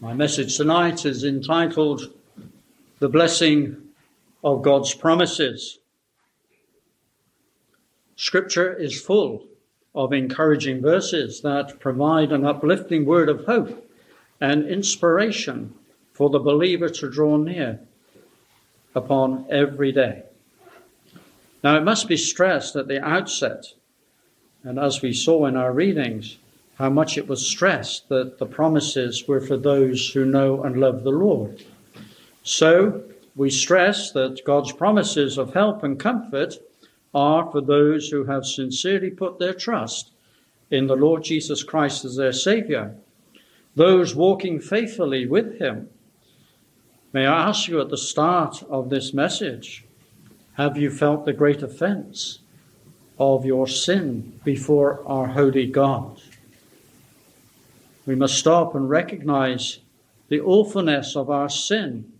My message tonight is entitled The Blessing of God's Promises. Scripture is full of encouraging verses that provide an uplifting word of hope and inspiration for the believer to draw near upon every day. Now, it must be stressed at the outset, and as we saw in our readings, how much it was stressed that the promises were for those who know and love the Lord. So, we stress that God's promises of help and comfort are for those who have sincerely put their trust in the Lord Jesus Christ as their Saviour, those walking faithfully with Him. May I ask you at the start of this message, have you felt the great offence of your sin before our holy God? We must stop and recognize the awfulness of our sin,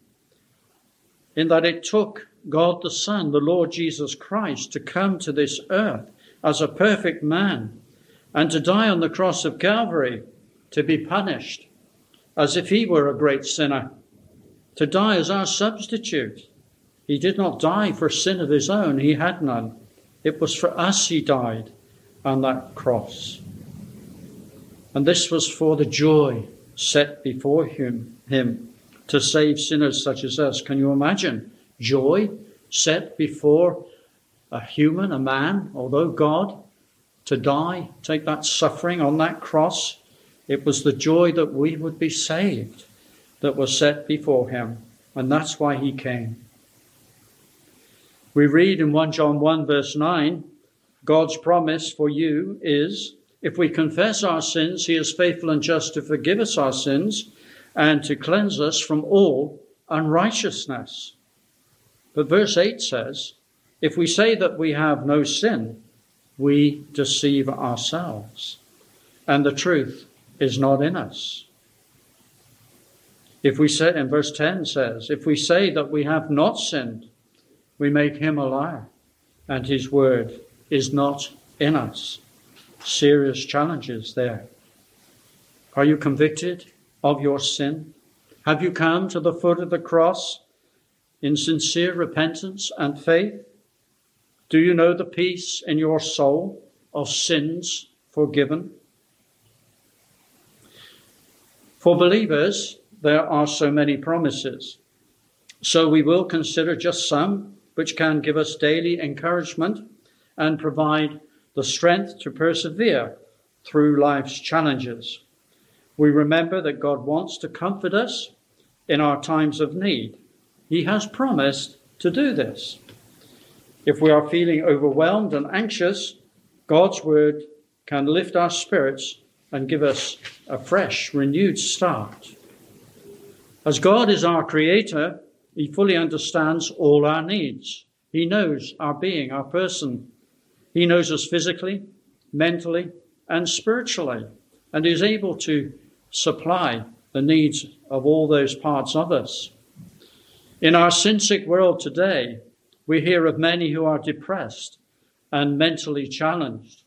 in that it took God the Son, the Lord Jesus Christ, to come to this earth as a perfect man and to die on the cross of Calvary to be punished as if he were a great sinner, to die as our substitute. He did not die for sin of his own, he had none. It was for us he died on that cross. And this was for the joy set before him, him to save sinners such as us. Can you imagine? Joy set before a human, a man, although God, to die, take that suffering on that cross. It was the joy that we would be saved that was set before him. And that's why he came. We read in 1 John 1, verse 9 God's promise for you is if we confess our sins, he is faithful and just to forgive us our sins and to cleanse us from all unrighteousness. But verse 8 says, if we say that we have no sin, we deceive ourselves, and the truth is not in us. If we say, and verse 10 says, if we say that we have not sinned, we make him a liar, and his word is not in us serious challenges there. Are you convicted of your sin? Have you come to the foot of the cross in sincere repentance and faith? Do you know the peace in your soul of sins forgiven? For believers, there are so many promises. So we will consider just some which can give us daily encouragement and provide the strength to persevere through life's challenges. We remember that God wants to comfort us in our times of need. He has promised to do this. If we are feeling overwhelmed and anxious, God's word can lift our spirits and give us a fresh, renewed start. As God is our creator, He fully understands all our needs. He knows our being, our person, he knows us physically, mentally, and spiritually, and is able to supply the needs of all those parts of us. In our sin sick world today, we hear of many who are depressed and mentally challenged.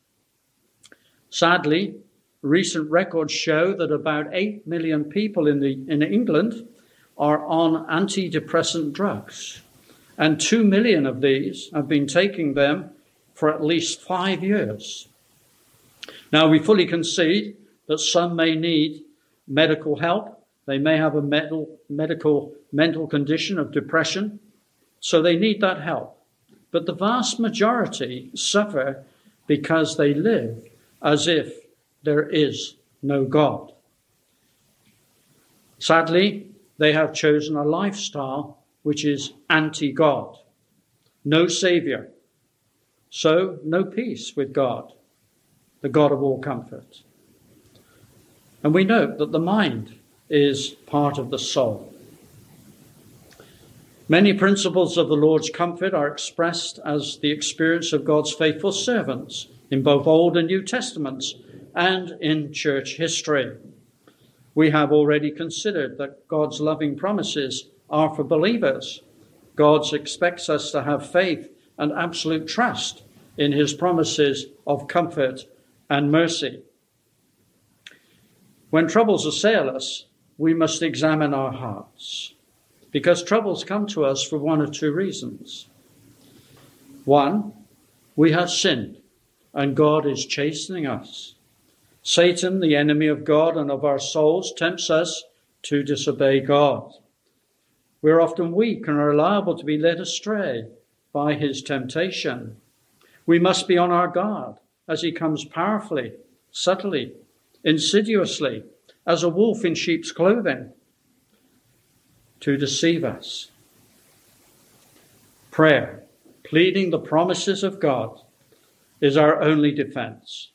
Sadly, recent records show that about 8 million people in, the, in England are on antidepressant drugs, and 2 million of these have been taking them for at least five years. Now, we fully concede that some may need medical help. They may have a medical mental condition of depression, so they need that help. But the vast majority suffer because they live as if there is no God. Sadly, they have chosen a lifestyle which is anti God. No Savior, so, no peace with God, the God of all comfort. And we note that the mind is part of the soul. Many principles of the Lord's comfort are expressed as the experience of God's faithful servants in both Old and New Testaments and in church history. We have already considered that God's loving promises are for believers. God expects us to have faith and absolute trust in his promises of comfort and mercy. When troubles assail us, we must examine our hearts because troubles come to us for one of two reasons. One, we have sinned and God is chastening us. Satan, the enemy of God and of our souls, tempts us to disobey God. We're often weak and are liable to be led astray by his temptation. We must be on our guard as he comes powerfully, subtly, insidiously, as a wolf in sheep's clothing, to deceive us. Prayer, pleading the promises of God, is our only defense.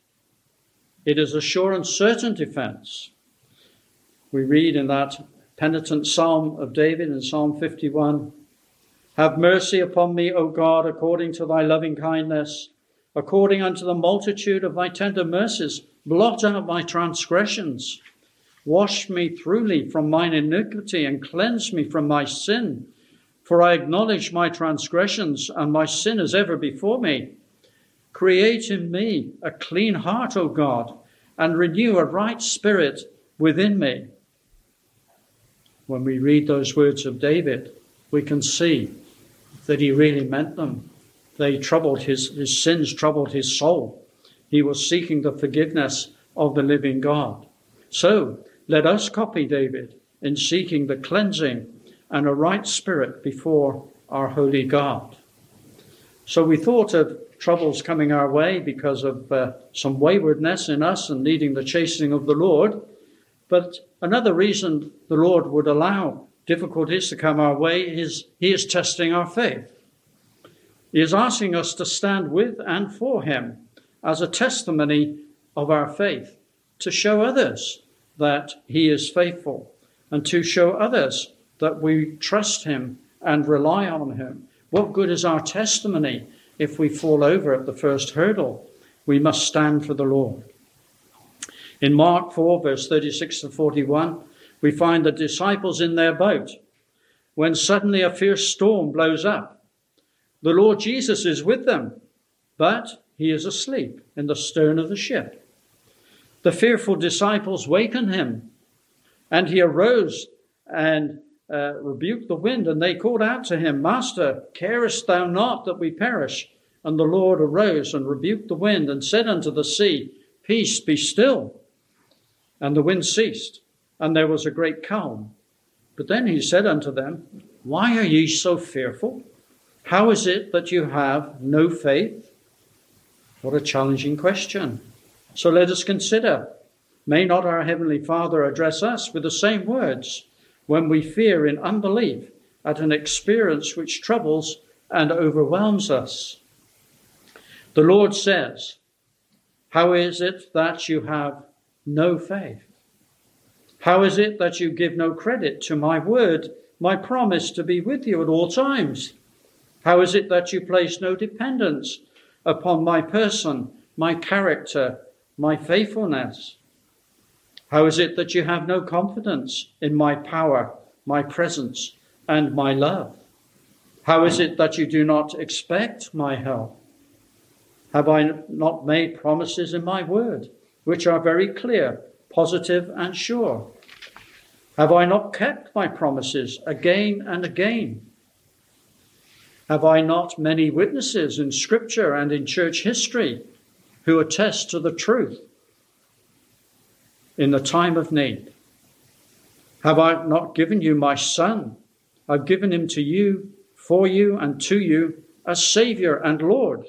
It is a sure and certain defense. We read in that penitent psalm of David in Psalm 51 Have mercy upon me, O God, according to thy loving kindness, according unto the multitude of thy tender mercies. Blot out my transgressions. Wash me thoroughly from mine iniquity and cleanse me from my sin. For I acknowledge my transgressions, and my sin is ever before me. Create in me a clean heart, O God, and renew a right spirit within me. When we read those words of David, we can see that he really meant them. They troubled his, his sins, troubled his soul. He was seeking the forgiveness of the living God. So let us copy David in seeking the cleansing and a right spirit before our holy God. So we thought of troubles coming our way because of uh, some waywardness in us and needing the chastening of the Lord. But another reason the Lord would allow difficulties to come our way is He is testing our faith. He is asking us to stand with and for Him as a testimony of our faith, to show others that He is faithful, and to show others that we trust Him and rely on Him. What good is our testimony if we fall over at the first hurdle? We must stand for the Lord. In Mark 4, verse 36 to 41, we find the disciples in their boat when suddenly a fierce storm blows up. The Lord Jesus is with them, but he is asleep in the stern of the ship. The fearful disciples waken him, and he arose and uh, rebuked the wind, and they called out to him, Master, carest thou not that we perish? And the Lord arose and rebuked the wind, and said unto the sea, Peace, be still. And the wind ceased, and there was a great calm. But then he said unto them, Why are ye so fearful? How is it that you have no faith? What a challenging question. So let us consider may not our Heavenly Father address us with the same words when we fear in unbelief at an experience which troubles and overwhelms us? The Lord says, How is it that you have no faith? How is it that you give no credit to my word, my promise to be with you at all times? How is it that you place no dependence upon my person, my character, my faithfulness? How is it that you have no confidence in my power, my presence, and my love? How is it that you do not expect my help? Have I not made promises in my word, which are very clear, positive, and sure? Have I not kept my promises again and again? Have I not many witnesses in Scripture and in church history who attest to the truth in the time of need? Have I not given you my Son? I've given him to you, for you, and to you as Saviour and Lord.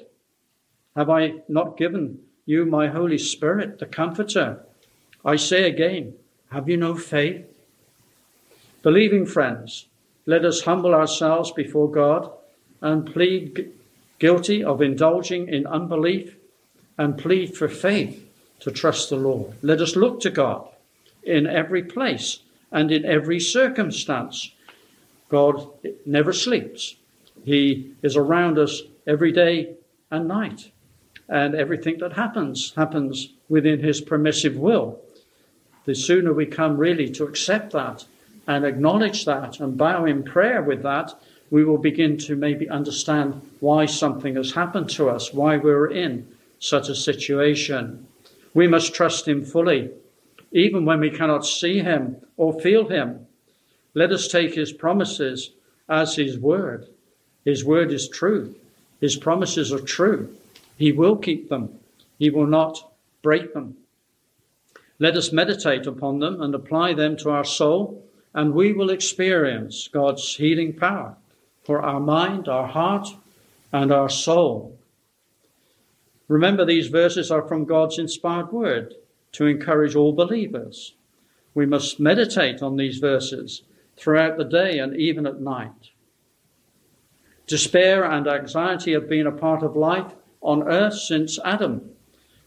Have I not given you my Holy Spirit, the Comforter? I say again, have you no faith? Believing friends, let us humble ourselves before God and plead guilty of indulging in unbelief and plead for faith to trust the Lord. Let us look to God in every place and in every circumstance. God never sleeps. He is around us every day and night. And everything that happens, happens within His permissive will. The sooner we come really to accept that and acknowledge that and bow in prayer with that, we will begin to maybe understand why something has happened to us, why we're in such a situation. We must trust Him fully even when we cannot see him or feel him. Let us take his promises as his word. His word is truth. His promises are true. He will keep them. He will not break them. Let us meditate upon them and apply them to our soul, and we will experience God's healing power for our mind, our heart, and our soul. Remember, these verses are from God's inspired word to encourage all believers. We must meditate on these verses throughout the day and even at night. Despair and anxiety have been a part of life on earth since Adam,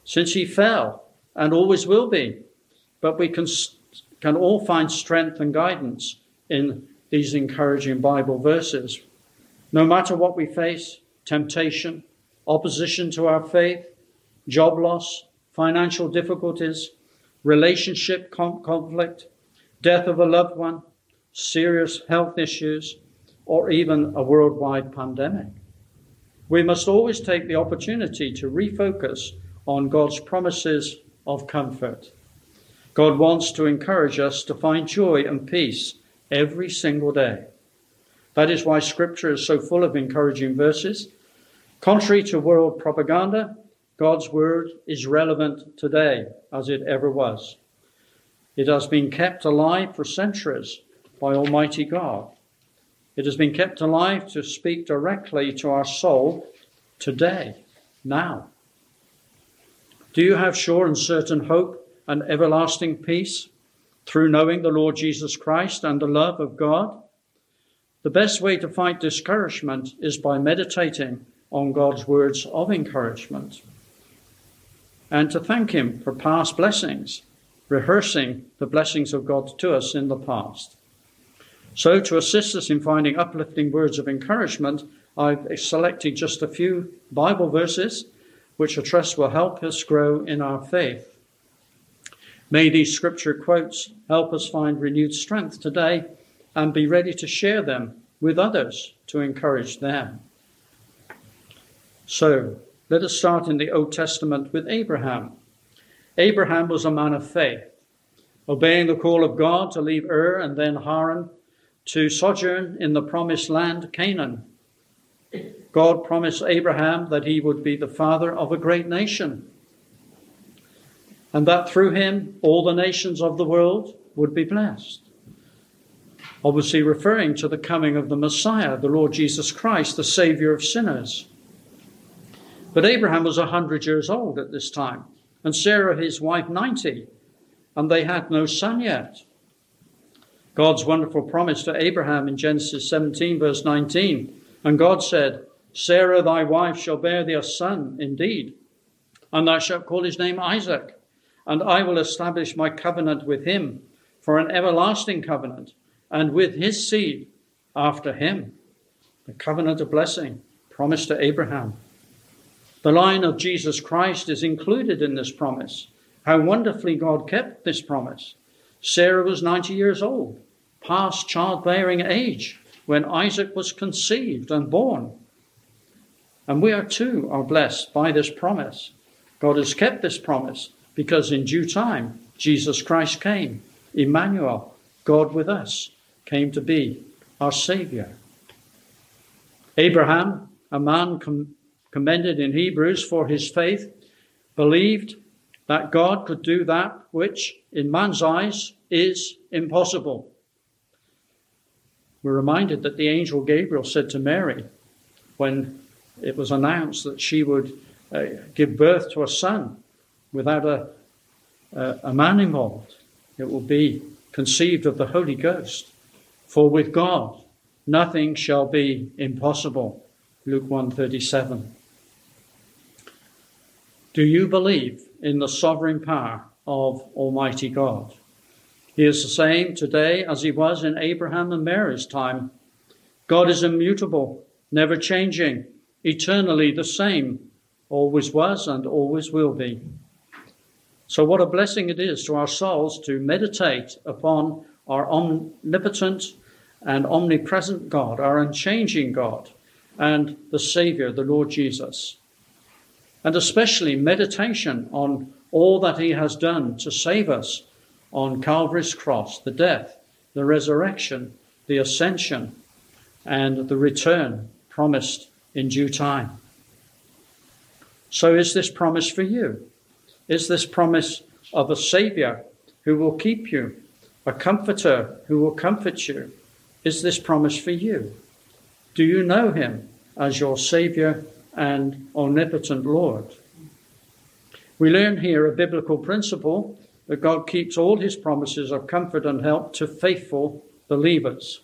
since he fell, and always will be. But we can, can all find strength and guidance in these encouraging Bible verses. No matter what we face temptation, opposition to our faith, job loss, financial difficulties, relationship conflict, death of a loved one, serious health issues, or even a worldwide pandemic. We must always take the opportunity to refocus on God's promises of comfort. God wants to encourage us to find joy and peace every single day. That is why Scripture is so full of encouraging verses. Contrary to world propaganda, God's Word is relevant today as it ever was. It has been kept alive for centuries by Almighty God. It has been kept alive to speak directly to our soul today, now. Do you have sure and certain hope and everlasting peace through knowing the Lord Jesus Christ and the love of God? The best way to fight discouragement is by meditating on God's words of encouragement and to thank Him for past blessings, rehearsing the blessings of God to us in the past. So, to assist us in finding uplifting words of encouragement, I've selected just a few Bible verses which I trust will help us grow in our faith. May these scripture quotes help us find renewed strength today and be ready to share them with others to encourage them. So, let us start in the Old Testament with Abraham. Abraham was a man of faith, obeying the call of God to leave Ur and then Haran to sojourn in the promised land, Canaan. God promised Abraham that he would be the father of a great nation, and that through him all the nations of the world would be blessed. Obviously, referring to the coming of the Messiah, the Lord Jesus Christ, the Savior of sinners. But Abraham was a hundred years old at this time, and Sarah, his wife, 90, and they had no son yet. God's wonderful promise to Abraham in Genesis 17, verse 19. And God said, Sarah thy wife shall bear thee a son indeed, and thou shalt call his name Isaac, and I will establish my covenant with him for an everlasting covenant, and with his seed after him. The covenant of blessing promised to Abraham. The line of Jesus Christ is included in this promise. How wonderfully God kept this promise. Sarah was 90 years old, past childbearing age, when Isaac was conceived and born. And we are too are blessed by this promise. God has kept this promise because in due time Jesus Christ came. Emmanuel, God with us, came to be our Savior. Abraham, a man com- commended in Hebrews for his faith, believed that God could do that which, in man's eyes, is impossible. We're reminded that the angel Gabriel said to Mary when it was announced that she would uh, give birth to a son without a, a, a man involved, it will be conceived of the Holy Ghost. For with God nothing shall be impossible. Luke 137. Do you believe in the sovereign power of Almighty God? He is the same today as he was in Abraham and Mary's time. God is immutable, never changing, eternally the same, always was and always will be. So, what a blessing it is to our souls to meditate upon our omnipotent and omnipresent God, our unchanging God, and the Saviour, the Lord Jesus and especially meditation on all that He has done to save us on Calvary's cross, the death, the resurrection, the ascension, and the return promised in due time. So, is this promise for you? Is this promise of a Saviour who will keep you, a Comforter who will comfort you? Is this promise for you? Do you know Him as your Saviour and omnipotent Lord? We learn here a biblical principle that God keeps all His promises of comfort and help to faithful believers.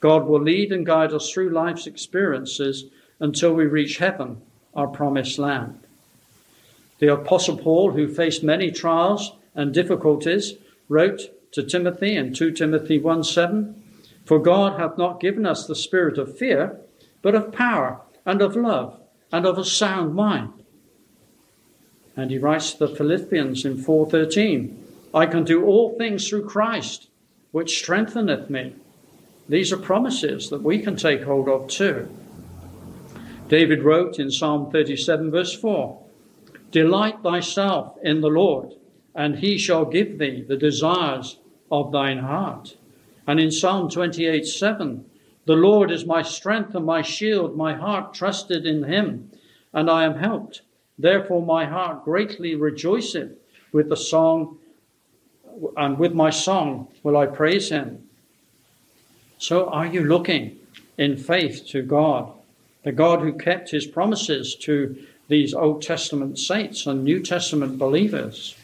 God will lead and guide us through life's experiences until we reach heaven, our promised land. The Apostle Paul, who faced many trials and difficulties, wrote to Timothy in 2 Timothy 1 7, For God hath not given us the spirit of fear, but of power and of love and of a sound mind. And he writes to the Philippians in 4:13, I can do all things through Christ, which strengtheneth me. These are promises that we can take hold of too. David wrote in Psalm 37, verse 4 Delight thyself in the Lord, and he shall give thee the desires of thine heart. And in Psalm 28, 7, The Lord is my strength and my shield, my heart trusted in him, and I am helped. Therefore my heart greatly rejoiceth with the song, and with my song will I praise him. So are you looking in faith to God, the God who kept his promises to these Old Testament saints and New Testament believers?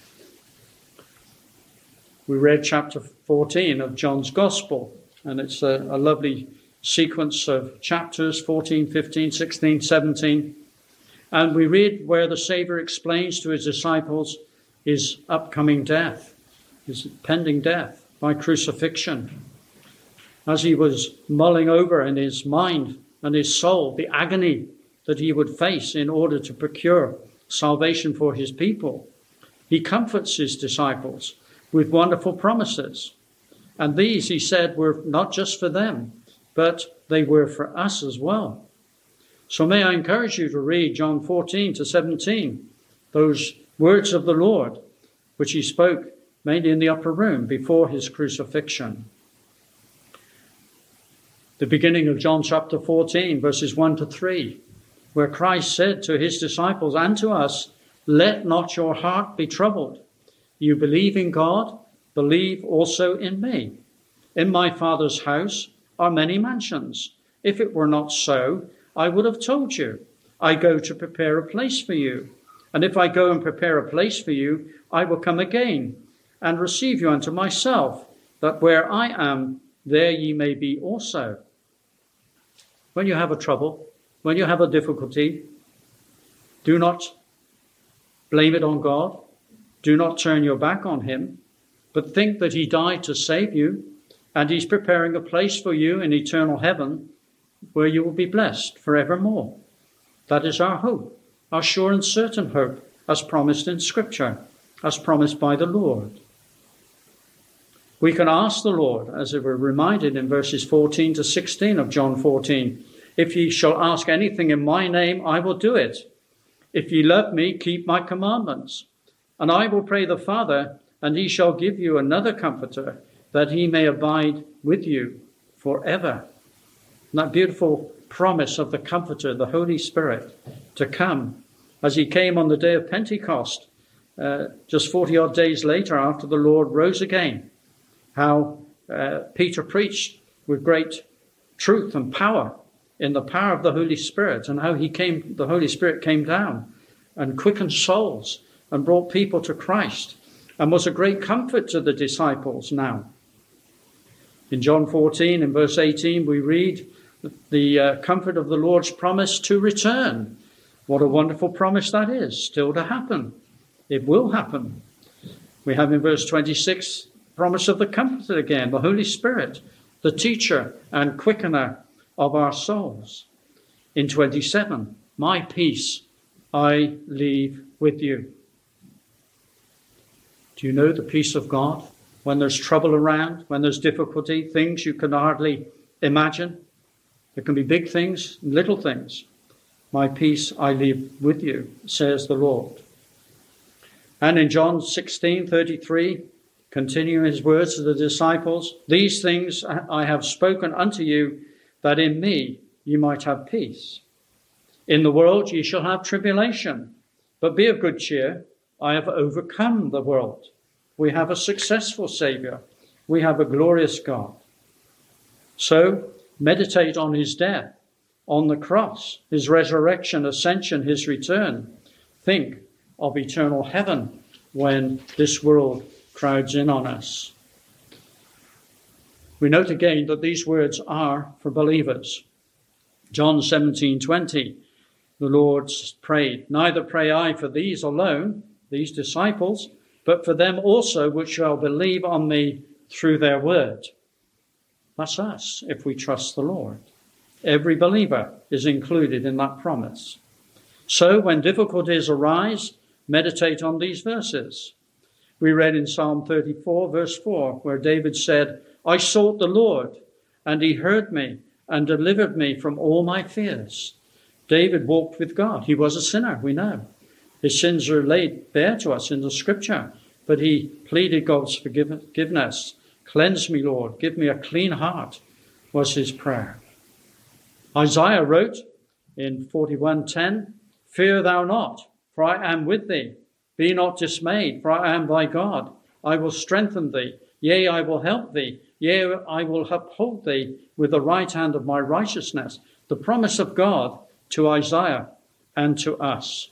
We read chapter 14 of John's Gospel, and it's a, a lovely sequence of chapters 14, 15, 16, 17. And we read where the Savior explains to his disciples his upcoming death, his pending death by crucifixion as he was mulling over in his mind and his soul the agony that he would face in order to procure salvation for his people, he comforts his disciples with wonderful promises. And these, he said, were not just for them, but they were for us as well. So may I encourage you to read John 14 to 17, those words of the Lord, which he spoke mainly in the upper room before his crucifixion the beginning of John chapter 14, verses 1 to 3, where Christ said to his disciples and to us, Let not your heart be troubled. You believe in God, believe also in me. In my Father's house are many mansions. If it were not so, I would have told you. I go to prepare a place for you. And if I go and prepare a place for you, I will come again and receive you unto myself, that where I am, there ye may be also. When you have a trouble, when you have a difficulty, do not blame it on God. Do not turn your back on Him, but think that He died to save you and He's preparing a place for you in eternal heaven where you will be blessed forevermore. That is our hope, our sure and certain hope, as promised in Scripture, as promised by the Lord. We can ask the Lord, as we were reminded in verses 14 to 16 of John 14, If ye shall ask anything in my name, I will do it. If ye love me, keep my commandments. And I will pray the Father, and he shall give you another comforter, that he may abide with you forever. And that beautiful promise of the Comforter, the Holy Spirit, to come as he came on the day of Pentecost, uh, just 40 odd days later after the Lord rose again how uh, Peter preached with great truth and power in the power of the Holy Spirit, and how he came, the Holy Spirit came down and quickened souls and brought people to Christ and was a great comfort to the disciples now. In John 14, in verse 18, we read the uh, comfort of the Lord's promise to return. What a wonderful promise that is, still to happen. It will happen. We have in verse 26 promise of the Comforter again, the Holy Spirit, the teacher and quickener of our souls. In 27, my peace I leave with you. Do you know the peace of God? When there's trouble around, when there's difficulty, things you can hardly imagine. There can be big things, little things. My peace I leave with you, says the Lord. And in John 16 33, Continue his words to the disciples These things I have spoken unto you, that in me ye might have peace. In the world ye shall have tribulation, but be of good cheer. I have overcome the world. We have a successful Saviour. We have a glorious God. So meditate on his death, on the cross, his resurrection, ascension, his return. Think of eternal heaven when this world crowds in on us. We note again that these words are for believers. John 17:20 the Lord prayed, Neither pray I for these alone, these disciples, but for them also which shall believe on me through their word. That's us if we trust the Lord. Every believer is included in that promise. So when difficulties arise, meditate on these verses. We read in Psalm 34, verse 4, where David said, I sought the Lord, and he heard me and delivered me from all my fears. David walked with God. He was a sinner, we know. His sins are laid bare to us in the scripture, but he pleaded God's forgiveness. Cleanse me, Lord. Give me a clean heart, was his prayer. Isaiah wrote in 41:10, Fear thou not, for I am with thee. Be not dismayed, for I am thy God. I will strengthen thee. Yea, I will help thee. Yea, I will uphold thee with the right hand of my righteousness. The promise of God to Isaiah and to us.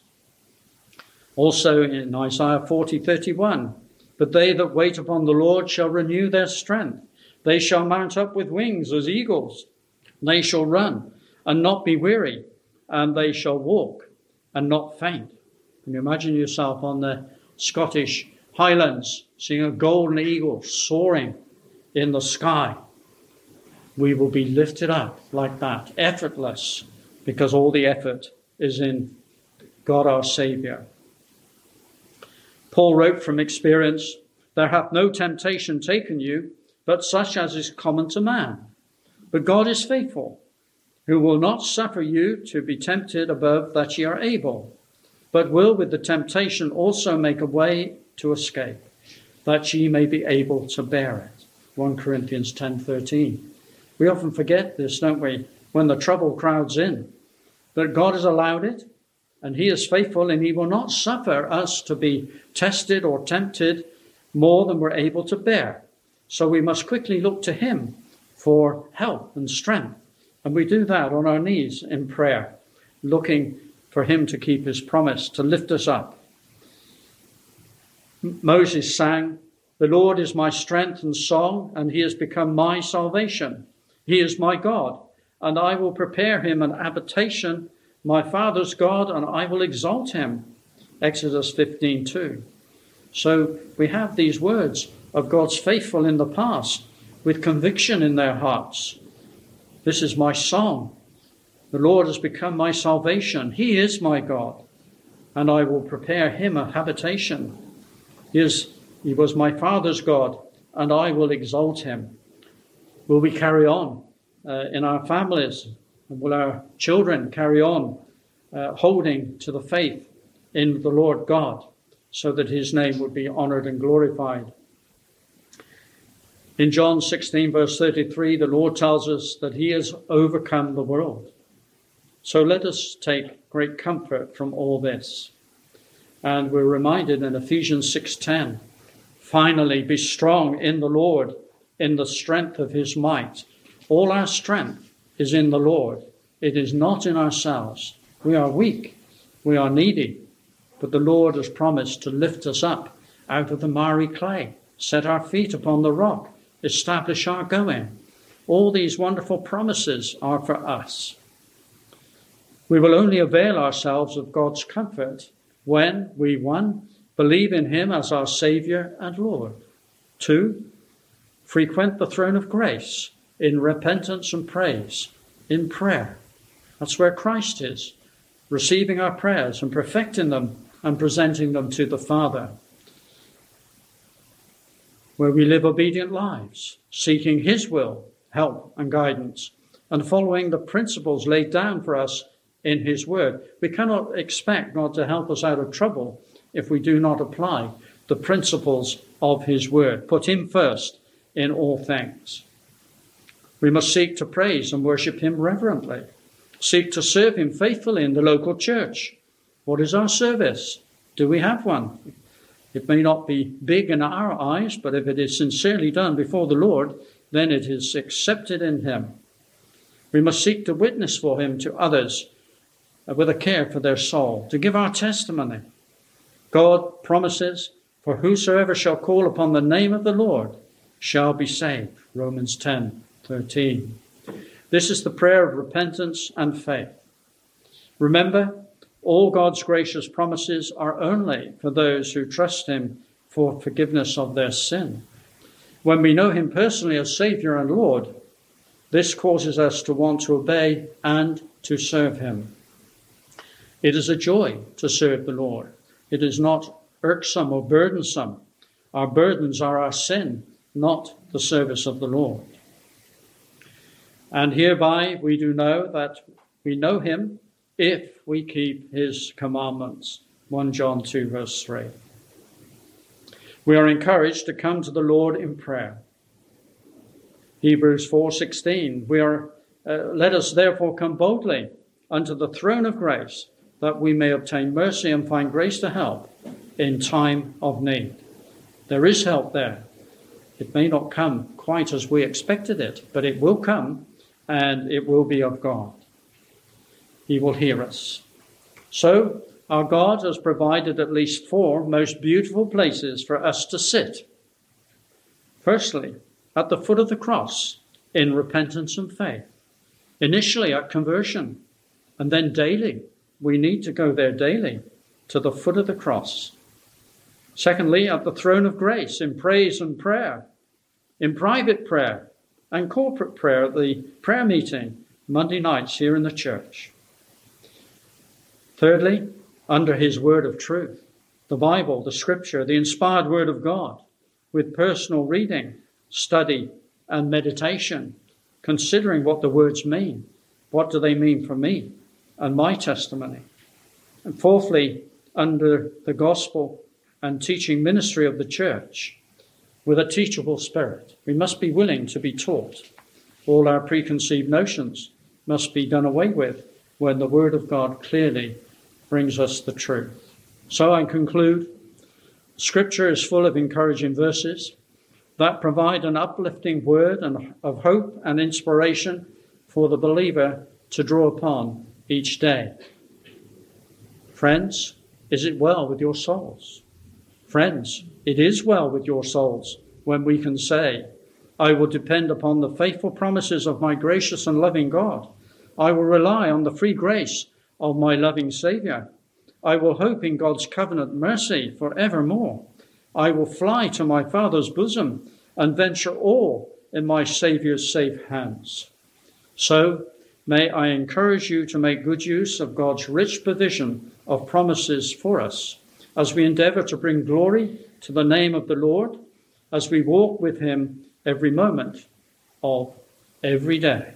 Also in Isaiah 40:31, but they that wait upon the Lord shall renew their strength. They shall mount up with wings as eagles. They shall run and not be weary, and they shall walk and not faint. Imagine yourself on the Scottish Highlands seeing a golden eagle soaring in the sky? We will be lifted up like that, effortless, because all the effort is in God our Saviour. Paul wrote from experience, There hath no temptation taken you, but such as is common to man. But God is faithful, who will not suffer you to be tempted above that ye are able but will with the temptation also make a way to escape, that ye may be able to bear it. 1 Corinthians 10:13. We often forget this, don't we, when the trouble crowds in, But God has allowed it, and He is faithful, and He will not suffer us to be tested or tempted more than we're able to bear. So we must quickly look to Him for help and strength. And we do that on our knees in prayer, looking for him to keep his promise, to lift us up. Moses sang, The Lord is my strength and song, and he has become my salvation. He is my God, and I will prepare him an habitation, my father's God, and I will exalt him. Exodus 15 2. So we have these words of God's faithful in the past with conviction in their hearts. This is my song. The Lord has become my salvation. He is my God, and I will prepare him a habitation. He, is, he was my father's God, and I will exalt him. Will we carry on uh, in our families? And will our children carry on uh, holding to the faith in the Lord God so that his name would be honored and glorified? In John 16, verse 33, the Lord tells us that he has overcome the world. So let us take great comfort from all this. And we're reminded in Ephesians 6:10, finally be strong in the Lord in the strength of his might. All our strength is in the Lord. It is not in ourselves. We are weak. We are needy. But the Lord has promised to lift us up out of the miry clay, set our feet upon the rock, establish our going. All these wonderful promises are for us. We will only avail ourselves of God's comfort when we, one, believe in Him as our Saviour and Lord, two, frequent the throne of grace in repentance and praise, in prayer. That's where Christ is, receiving our prayers and perfecting them and presenting them to the Father. Where we live obedient lives, seeking His will, help, and guidance, and following the principles laid down for us in His Word. We cannot expect God to help us out of trouble if we do not apply the principles of his word. Put him first in all things. We must seek to praise and worship him reverently. Seek to serve him faithfully in the local church. What is our service? Do we have one? It may not be big in our eyes, but if it is sincerely done before the Lord, then it is accepted in him. We must seek to witness for him to others with a care for their soul, to give our testimony. God promises, For whosoever shall call upon the name of the Lord shall be saved. Romans 10 13. This is the prayer of repentance and faith. Remember, all God's gracious promises are only for those who trust Him for forgiveness of their sin. When we know Him personally as Saviour and Lord, this causes us to want to obey and to serve Him. It is a joy to serve the Lord. It is not irksome or burdensome. Our burdens are our sin, not the service of the Lord. And hereby we do know that we know him if we keep his commandments. 1 John 2, verse 3. We are encouraged to come to the Lord in prayer. Hebrews 4:16 we are uh, let us therefore come boldly unto the throne of grace that we may obtain mercy and find grace to help in time of need. There is help there. It may not come quite as we expected it, but it will come and it will be of God. He will hear us. So, our God has provided at least four most beautiful places for us to sit. Firstly, at the foot of the cross in repentance and faith. Initially at conversion, and then daily. We need to go there daily to the foot of the cross. Secondly, at the throne of grace in praise and prayer, in private prayer, and corporate prayer at the prayer meeting Monday nights here in the church. Thirdly, under his word of truth, the Bible, the scripture, the inspired word of God, with personal reading, study, and meditation, considering what the words mean. What do they mean for me and my testimony? And fourthly, under the gospel and teaching ministry of the church, with a teachable spirit. We must be willing to be taught. All our preconceived notions must be done away with when the Word of God clearly brings us the truth. So I conclude Scripture is full of encouraging verses that provide an uplifting word and of hope and inspiration for the believer to draw upon each day. Friends, is it well with your souls? Friends, it is well with your souls when we can say, I will depend upon the faithful promises of my gracious and loving God. I will rely on the free grace of my loving Saviour. I will hope in God's covenant mercy for evermore. I will fly to my Father's bosom and venture all in my Saviour's safe hands. So, may I encourage you to make good use of God's rich provision of promises for us as we endeavor to bring glory to the name of the Lord, as we walk with Him every moment of every day.